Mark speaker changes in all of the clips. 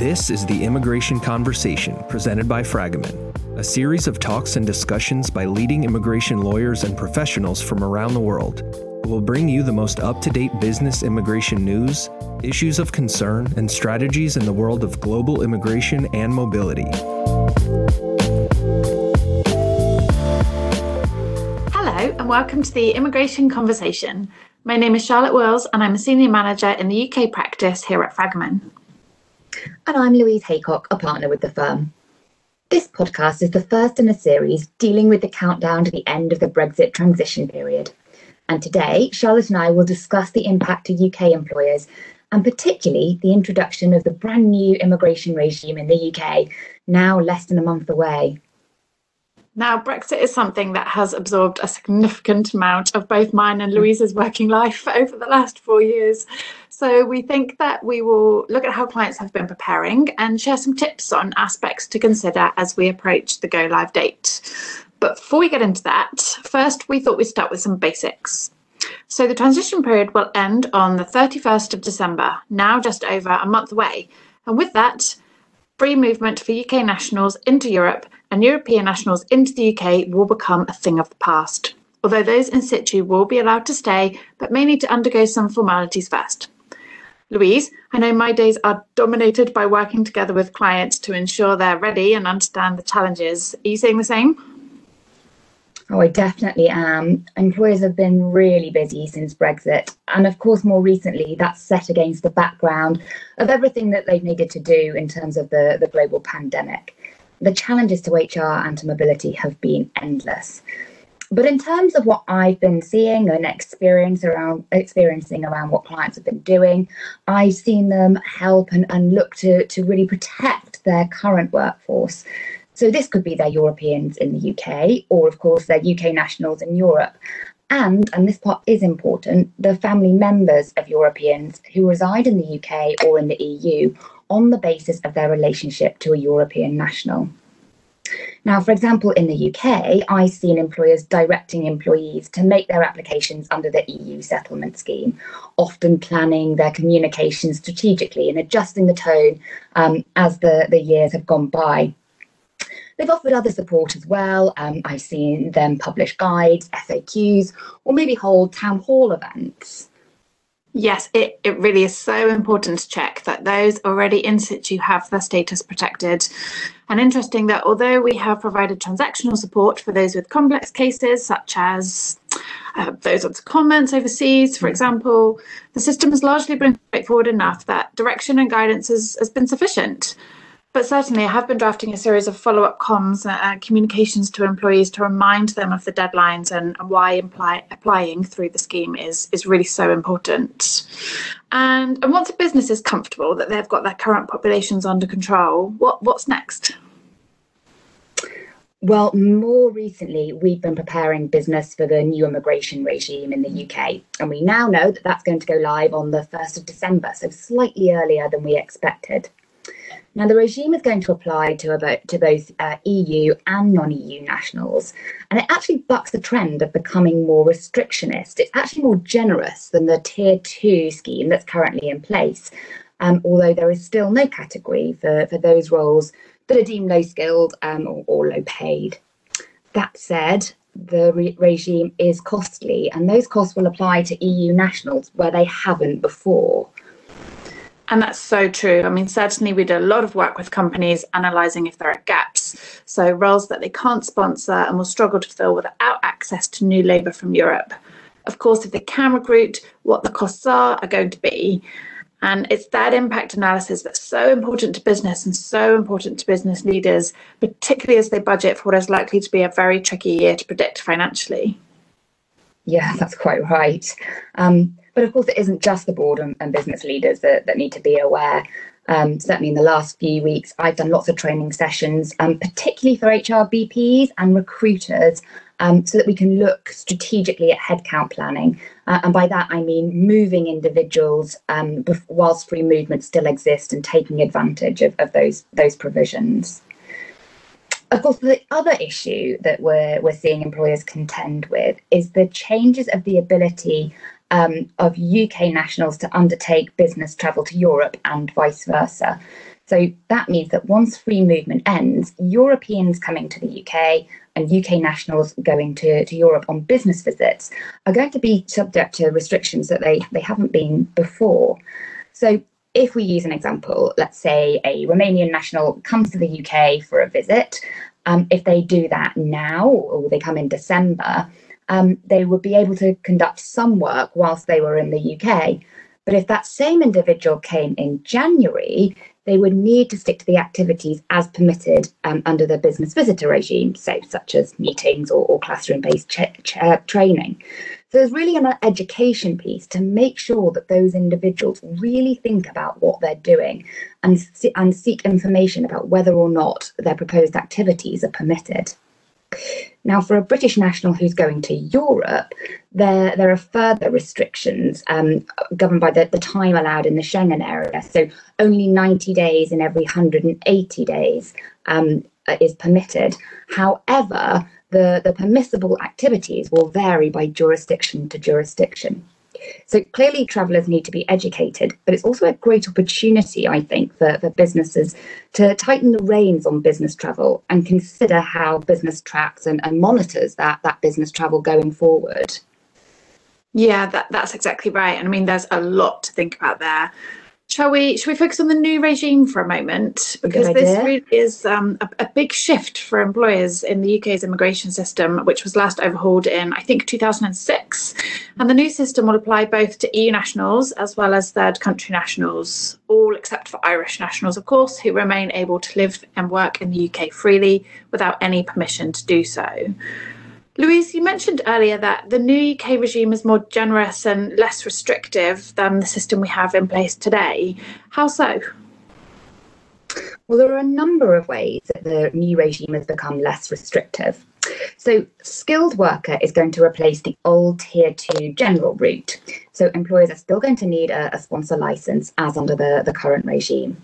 Speaker 1: This is the Immigration Conversation presented by Fragomen, a series of talks and discussions by leading immigration lawyers and professionals from around the world who will bring you the most up to date business immigration news, issues of concern, and strategies in the world of global immigration and mobility.
Speaker 2: Hello, and welcome to the Immigration Conversation. My name is Charlotte Wills, and I'm a senior manager in the UK practice here at Fragomen.
Speaker 3: And I'm Louise Haycock, a partner with the firm. This podcast is the first in a series dealing with the countdown to the end of the Brexit transition period. And today, Charlotte and I will discuss the impact to UK employers and particularly the introduction of the brand new immigration regime in the UK, now less than a month away.
Speaker 2: Now, Brexit is something that has absorbed a significant amount of both mine and Louise's working life over the last four years. So, we think that we will look at how clients have been preparing and share some tips on aspects to consider as we approach the go live date. But before we get into that, first we thought we'd start with some basics. So, the transition period will end on the 31st of December, now just over a month away. And with that, free movement for UK nationals into Europe and European nationals into the UK will become a thing of the past, although those in situ will be allowed to stay but may need to undergo some formalities first. Louise, I know my days are dominated by working together with clients to ensure they're ready and understand the challenges. Are you saying the same?
Speaker 3: Oh, I definitely am. Employers have been really busy since Brexit. And of course, more recently, that's set against the background of everything that they've needed to do in terms of the, the global pandemic the challenges to HR and to mobility have been endless. But in terms of what I've been seeing and experience around experiencing around what clients have been doing, I've seen them help and, and look to, to really protect their current workforce. So this could be their Europeans in the UK, or of course their UK nationals in Europe. And, and this part is important, the family members of Europeans who reside in the UK or in the EU on the basis of their relationship to a European national. Now, for example, in the UK, I've seen employers directing employees to make their applications under the EU settlement scheme, often planning their communications strategically and adjusting the tone um, as the, the years have gone by. They've offered other support as well. Um, I've seen them publish guides, FAQs, or maybe hold town hall events.
Speaker 2: Yes, it, it really is so important to check that those already in situ have their status protected. And interesting that although we have provided transactional support for those with complex cases, such as uh, those with comments overseas, for example, the system has largely been straightforward enough that direction and guidance has, has been sufficient. But certainly, I have been drafting a series of follow up comms and uh, communications to employees to remind them of the deadlines and, and why imply, applying through the scheme is, is really so important. And, and once a business is comfortable that they've got their current populations under control, what, what's next?
Speaker 3: Well, more recently, we've been preparing business for the new immigration regime in the UK, and we now know that that's going to go live on the 1st of December, so slightly earlier than we expected. Now, the regime is going to apply to, about, to both uh, EU and non EU nationals, and it actually bucks the trend of becoming more restrictionist. It's actually more generous than the Tier 2 scheme that's currently in place, um, although there is still no category for, for those roles that are deemed low skilled um, or, or, low paid. That said, the re- regime is costly, and those costs will apply to EU nationals where they haven't before.
Speaker 2: And that's so true. I mean, certainly we do a lot of work with companies analysing if there are gaps. So, roles that they can't sponsor and will struggle to fill without access to new labour from Europe. Of course, if they can recruit, what the costs are are going to be. And it's that impact analysis that's so important to business and so important to business leaders, particularly as they budget for what is likely to be a very tricky year to predict financially.
Speaker 3: Yeah, that's quite right. Um, but of course, it isn't just the board and, and business leaders that, that need to be aware. Um, certainly in the last few weeks, I've done lots of training sessions, um, particularly for HR BPs and recruiters, um, so that we can look strategically at headcount planning. Uh, and by that, I mean moving individuals um, whilst free movement still exists and taking advantage of, of those, those provisions. Of course, the other issue that we're, we're seeing employers contend with is the changes of the ability um, of UK nationals to undertake business travel to Europe and vice versa. So that means that once free movement ends, Europeans coming to the UK and UK nationals going to, to Europe on business visits are going to be subject to restrictions that they, they haven't been before. So if we use an example, let's say a Romanian national comes to the UK for a visit, um, if they do that now or they come in December, um, they would be able to conduct some work whilst they were in the UK. But if that same individual came in January, they would need to stick to the activities as permitted um, under the business visitor regime, so such as meetings or, or classroom-based ch- ch- training. So there's really an education piece to make sure that those individuals really think about what they're doing and, and seek information about whether or not their proposed activities are permitted. Now, for a British national who's going to Europe, there, there are further restrictions um, governed by the, the time allowed in the Schengen area. So, only 90 days in every 180 days um, is permitted. However, the, the permissible activities will vary by jurisdiction to jurisdiction. So clearly, travellers need to be educated, but it's also a great opportunity, I think, for, for businesses to tighten the reins on business travel and consider how business tracks and, and monitors that, that business travel going forward.
Speaker 2: Yeah, that, that's exactly right. And I mean, there's a lot to think about there. Shall we? Shall we focus on the new regime for a moment? Because this really is um, a, a, big shift for employers in the UK's immigration system, which was last overhauled in I think 2006. And the new system will apply both to EU nationals as well as third country nationals, all except for Irish nationals, of course, who remain able to live and work in the UK freely without any permission to do so. Louise, you mentioned earlier that the new UK regime is more generous and less restrictive than the system we have in place today. How so?
Speaker 3: Well, there are a number of ways that the new regime has become less restrictive. So, skilled worker is going to replace the old tier two general route. So, employers are still going to need a, a sponsor license as under the, the current regime.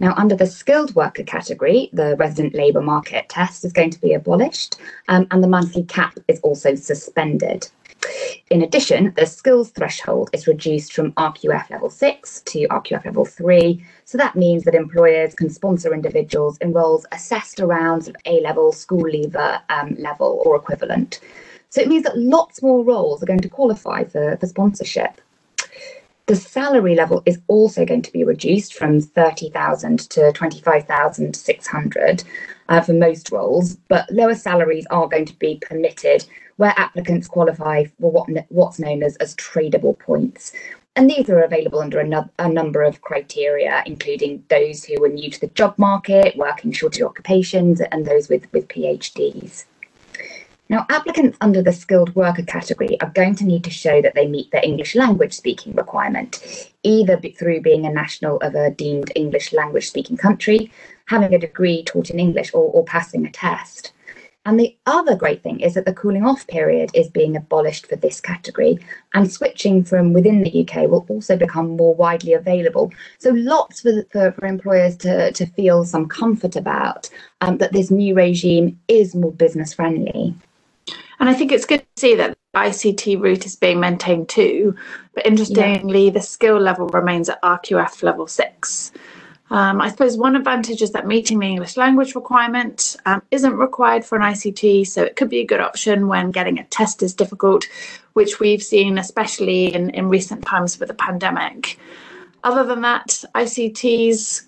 Speaker 3: Now, under the skilled worker category, the resident labour market test is going to be abolished um, and the monthly cap is also suspended. In addition, the skills threshold is reduced from RQF level 6 to RQF level 3. So that means that employers can sponsor individuals in roles assessed around sort of A level, school leaver um, level or equivalent. So it means that lots more roles are going to qualify for, for sponsorship. The salary level is also going to be reduced from 30,000 to 25,600 uh, for most roles, but lower salaries are going to be permitted where applicants qualify for what, what's known as, as tradable points. And these are available under a, no, a, number of criteria, including those who are new to the job market, working shortage occupations, and those with, with PhDs. Now, applicants under the skilled worker category are going to need to show that they meet the English language speaking requirement, either through being a national of a deemed English language speaking country, having a degree taught in English, or, or passing a test. And the other great thing is that the cooling off period is being abolished for this category, and switching from within the UK will also become more widely available. So, lots for, for, for employers to, to feel some comfort about um, that this new regime is more business friendly.
Speaker 2: And I think it's good to see that the ICT route is being maintained too. But interestingly, yeah. the skill level remains at RQF level six. Um, I suppose one advantage is that meeting the English language requirement um, isn't required for an ICT, so it could be a good option when getting a test is difficult, which we've seen especially in, in recent times with the pandemic. Other than that, ICTs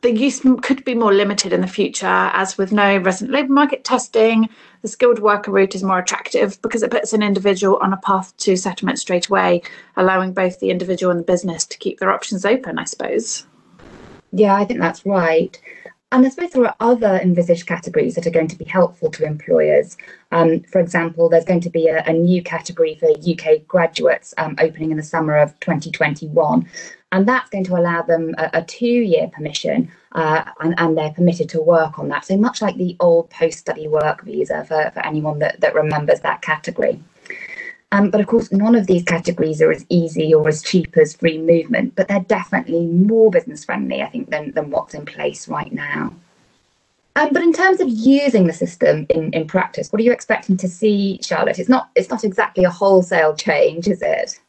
Speaker 2: the use could be more limited in the future, as with no resident labour market testing, the skilled worker route is more attractive because it puts an individual on a path to settlement straight away, allowing both the individual and the business to keep their options open, I suppose.
Speaker 3: Yeah, I think that's right. And I suppose there are other envisaged categories that are going to be helpful to employers. Um, for example, there's going to be a, a new category for UK graduates um, opening in the summer of 2021 and that's going to allow them a, a two-year permission uh, and, and, they're permitted to work on that. So much like the old post-study work visa for, for anyone that, that remembers that category. Um, but of course none of these categories are as easy or as cheap as free movement but they're definitely more business friendly i think than, than what's in place right now. Um, but in terms of using the system in, in practice what are you expecting to see charlotte? It's not it's not exactly a wholesale change is it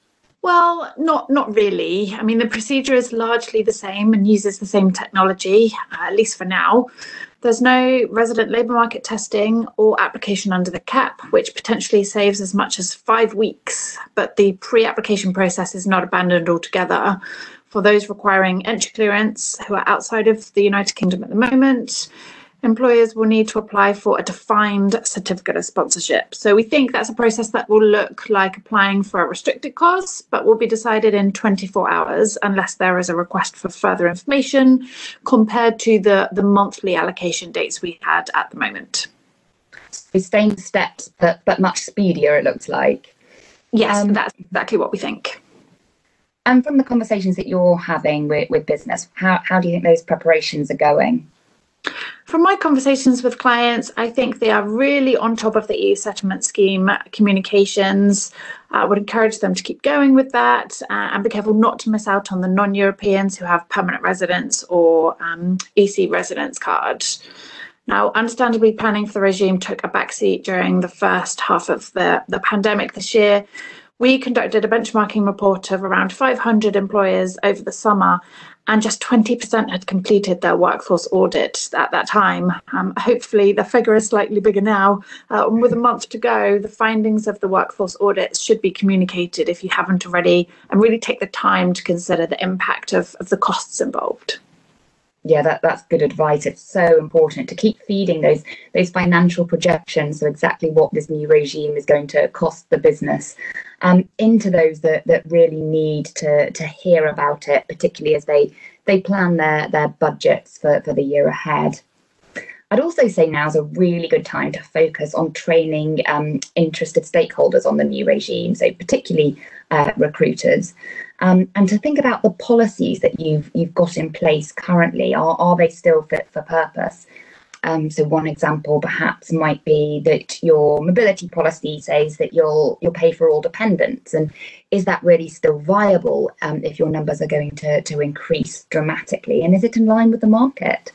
Speaker 2: Well, not not really. I mean, the procedure is largely the same and uses the same technology, uh, at least for now. There's no resident labour market testing or application under the cap, which potentially saves as much as five weeks. But the pre-application process is not abandoned altogether. For those requiring entry clearance who are outside of the United Kingdom at the moment, employers will need to apply for a defined certificate of sponsorship. So we think that's a process that will look like applying for a restricted course, but will be decided in 24 hours unless there is a request for further information compared to the, the monthly allocation dates we had at the moment.
Speaker 3: So same steps, but, but much speedier, it looks like.
Speaker 2: Yes, um, that's exactly what we think.
Speaker 3: And from the conversations that you're having with, with business, how, how do you think those preparations are going?
Speaker 2: From my conversations with clients, I think they are really on top of the EU settlement scheme communications. I would encourage them to keep going with that uh, and be careful not to miss out on the non Europeans who have permanent residence or um, EC residence card. Now, understandably, planning for the regime took a backseat during the first half of the, the pandemic this year. We conducted a benchmarking report of around 500 employers over the summer and just 20% had completed their workforce audit at that time. Um, hopefully, the figure is slightly bigger now. Uh, with a month to go, the findings of the workforce audits should be communicated if you haven't already, and really take the time to consider the impact of, of the costs involved
Speaker 3: yeah, that, that's good advice. It's so important to keep feeding those those financial projections of exactly what this new regime is going to cost the business um, into those that, that really need to, to hear about it, particularly as they, they plan their, their budgets for, for the year ahead. I'd also say now is a really good time to focus on training um, interested stakeholders on the new regime, so particularly uh, recruiters, um, and to think about the policies that you've you've got in place currently. Are are they still fit for purpose? Um, so one example perhaps might be that your mobility policy says that you'll you'll pay for all dependents, and is that really still viable um, if your numbers are going to to increase dramatically? And is it in line with the market?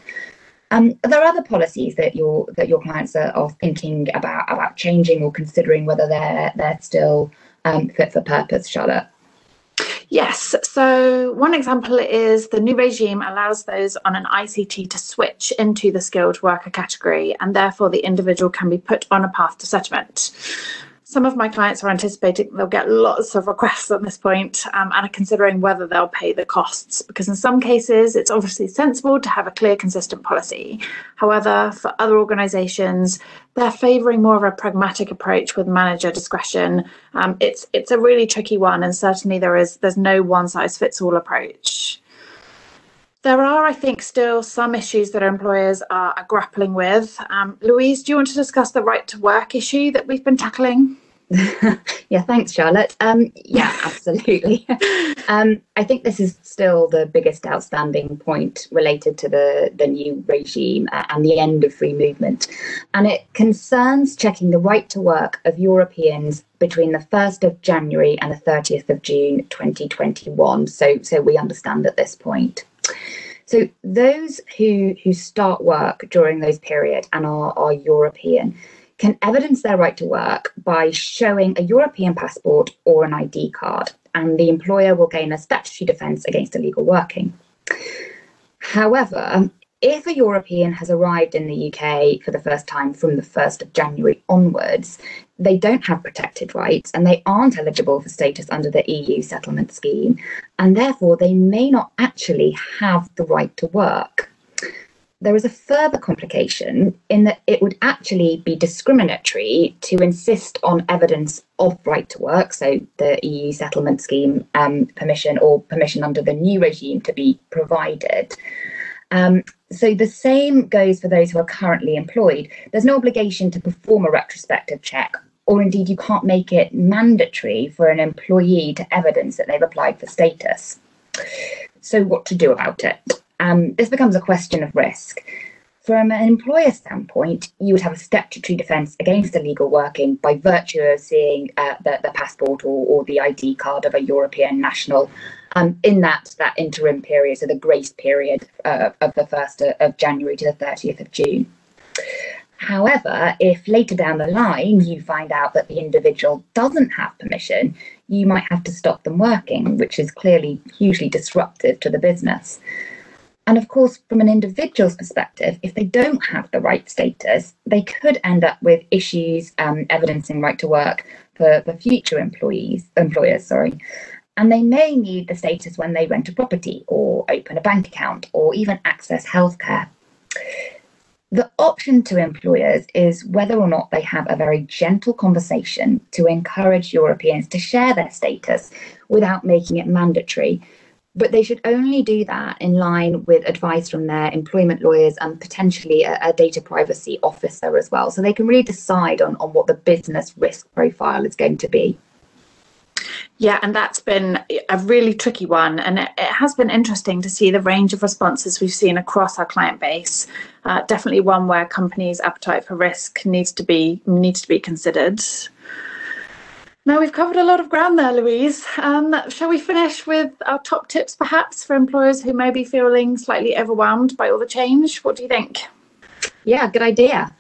Speaker 3: Um, are there other policies that your that your clients are, are thinking about about changing or considering whether they're they're still um, fit for purpose, Charlotte?
Speaker 2: Yes. So, one example is the new regime allows those on an ICT to switch into the skilled worker category, and therefore the individual can be put on a path to settlement some of my clients are anticipating they'll get lots of requests at this point, um, and are considering whether they'll pay the costs because in some cases it's obviously sensible to have a clear consistent policy. However for other organizations they're favoring more of a pragmatic approach with manager discretion. Um, it's it's a really tricky one and certainly there is there's no one size fits all approach there are, I think, still some issues that employers are, are grappling with. Um, Louise, do you want to discuss the right to work issue that we've been tackling?
Speaker 3: yeah, thanks, Charlotte. Um, yeah, absolutely. um, I think this is still the biggest outstanding point related to the, the new regime and the end of free movement. And it concerns checking the right to work of Europeans between the 1st of January and the 30th of June 2021. So, so we understand at this point. So those who who start work during those period and are, are European can evidence their right to work by showing a European passport or an ID card, and the employer will gain a statutory defence against illegal working. However, if a European has arrived in the UK for the first time from the 1st of January onwards, they don't have protected rights and they aren't eligible for status under the EU settlement scheme, and therefore they may not actually have the right to work. There is a further complication in that it would actually be discriminatory to insist on evidence of right to work, so the EU settlement scheme um, permission or permission under the new regime to be provided. Um, so the same goes for those who are currently employed. There's no obligation to perform a retrospective check, or indeed you can't make it mandatory for an employee to evidence that they've applied for status. So what to do about it? Um, this becomes a question of risk. From an employer standpoint, you would have a statutory defence against illegal working by virtue of seeing uh, the, the, passport or, or, the ID card of a European national um, in that, that interim period, so the grace period uh, of the 1st of January to the 30th of June. However, if later down the line you find out that the individual doesn't have permission, you might have to stop them working, which is clearly hugely disruptive to the business. And of course, from an individual's perspective, if they don't have the right status, they could end up with issues um, evidencing right to work for, for future employees, employers, sorry. And they may need the status when they rent a property or open a bank account or even access healthcare. The option to employers is whether or not they have a very gentle conversation to encourage Europeans to share their status without making it mandatory but they should only do that in line with advice from their employment lawyers and potentially a, a, data privacy officer as well. So they can really decide on, on what the business risk profile is going to be.
Speaker 2: Yeah, and that's been a really tricky one. And it, it, has been interesting to see the range of responses we've seen across our client base. Uh, definitely one where companies' appetite for risk needs to be needs to be considered. Now, we've covered a lot of ground there, Louise. Um, shall we finish with our top tips, perhaps, for employers who may be feeling slightly overwhelmed by all the change? What do you think?
Speaker 3: Yeah, good idea.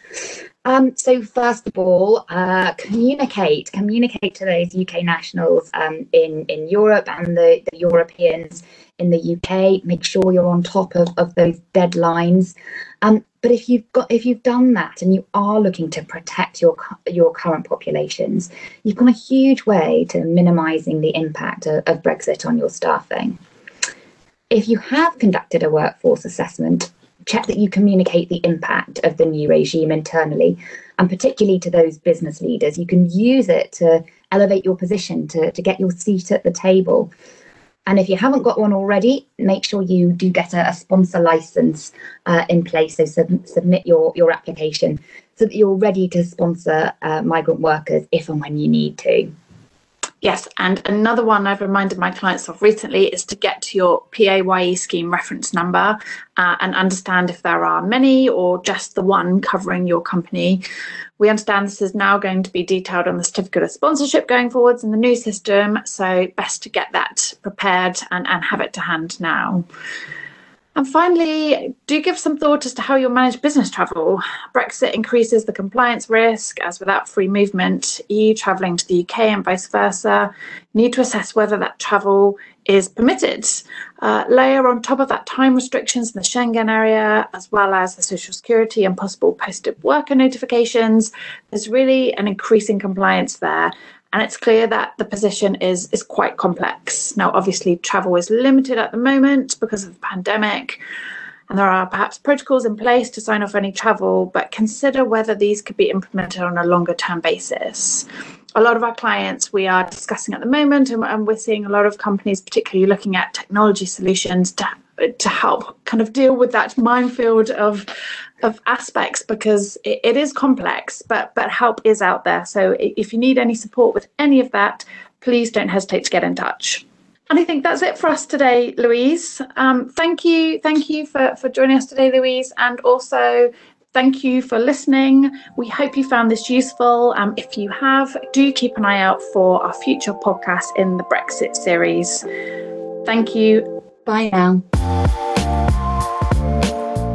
Speaker 3: Um, so, first of all, uh, communicate. Communicate to those UK nationals um, in, in Europe and the, the Europeans in the UK. Make sure you're on top of, of those deadlines. Um, but if you've got if you've done that and you are looking to protect your your current populations, you've gone a huge way to minimising the impact of, of Brexit on your staffing. If you have conducted a workforce assessment, check that you communicate the impact of the new regime internally, and particularly to those business leaders. You can use it to elevate your position, to, to get your seat at the table. And if you haven't got one already, make sure you do get a, a sponsor license uh, in place. So sub- submit your, your application so that you're ready to sponsor uh, migrant workers if and when you need to.
Speaker 2: Yes, and another one I've reminded my clients of recently is to get to your PAYE scheme reference number uh, and understand if there are many or just the one covering your company. We understand this is now going to be detailed on the certificate of sponsorship going forwards in the new system, so best to get that prepared and, and have it to hand now. And finally, do give some thought as to how you'll manage business travel. Brexit increases the compliance risk, as without free movement, EU travelling to the UK and vice versa, need to assess whether that travel is permitted. Uh, layer on top of that time restrictions in the Schengen area, as well as the social security and possible posted worker notifications. There's really an increasing compliance there. And it's clear that the position is, is quite complex. Now, obviously, travel is limited at the moment because of the pandemic, and there are perhaps protocols in place to sign off any travel, but consider whether these could be implemented on a longer term basis. A lot of our clients we are discussing at the moment, and, and we're seeing a lot of companies, particularly looking at technology solutions to to help kind of deal with that minefield of of aspects because it, it is complex but but help is out there so if you need any support with any of that please don't hesitate to get in touch and I think that's it for us today, Louise. Um, thank you, thank you for, for joining us today, Louise, and also thank you for listening. We hope you found this useful. Um, if you have, do keep an eye out for our future podcast in the Brexit series. Thank you.
Speaker 3: Bye now.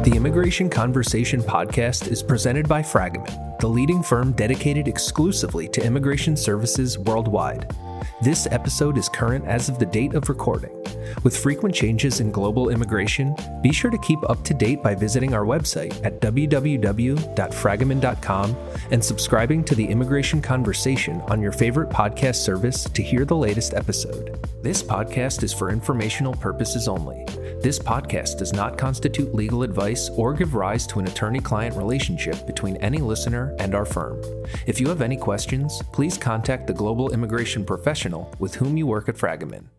Speaker 1: The Immigration Conversation podcast is presented by Fragomen, the leading firm dedicated exclusively to immigration services worldwide. This episode is current as of the date of recording. With frequent changes in global immigration, be sure to keep up to date by visiting our website at www.fragomen.com and subscribing to the Immigration Conversation on your favorite podcast service to hear the latest episode. This podcast is for informational purposes only. This podcast does not constitute legal advice or give rise to an attorney client relationship between any listener and our firm. If you have any questions, please contact the global immigration professional with whom you work at Fragomen.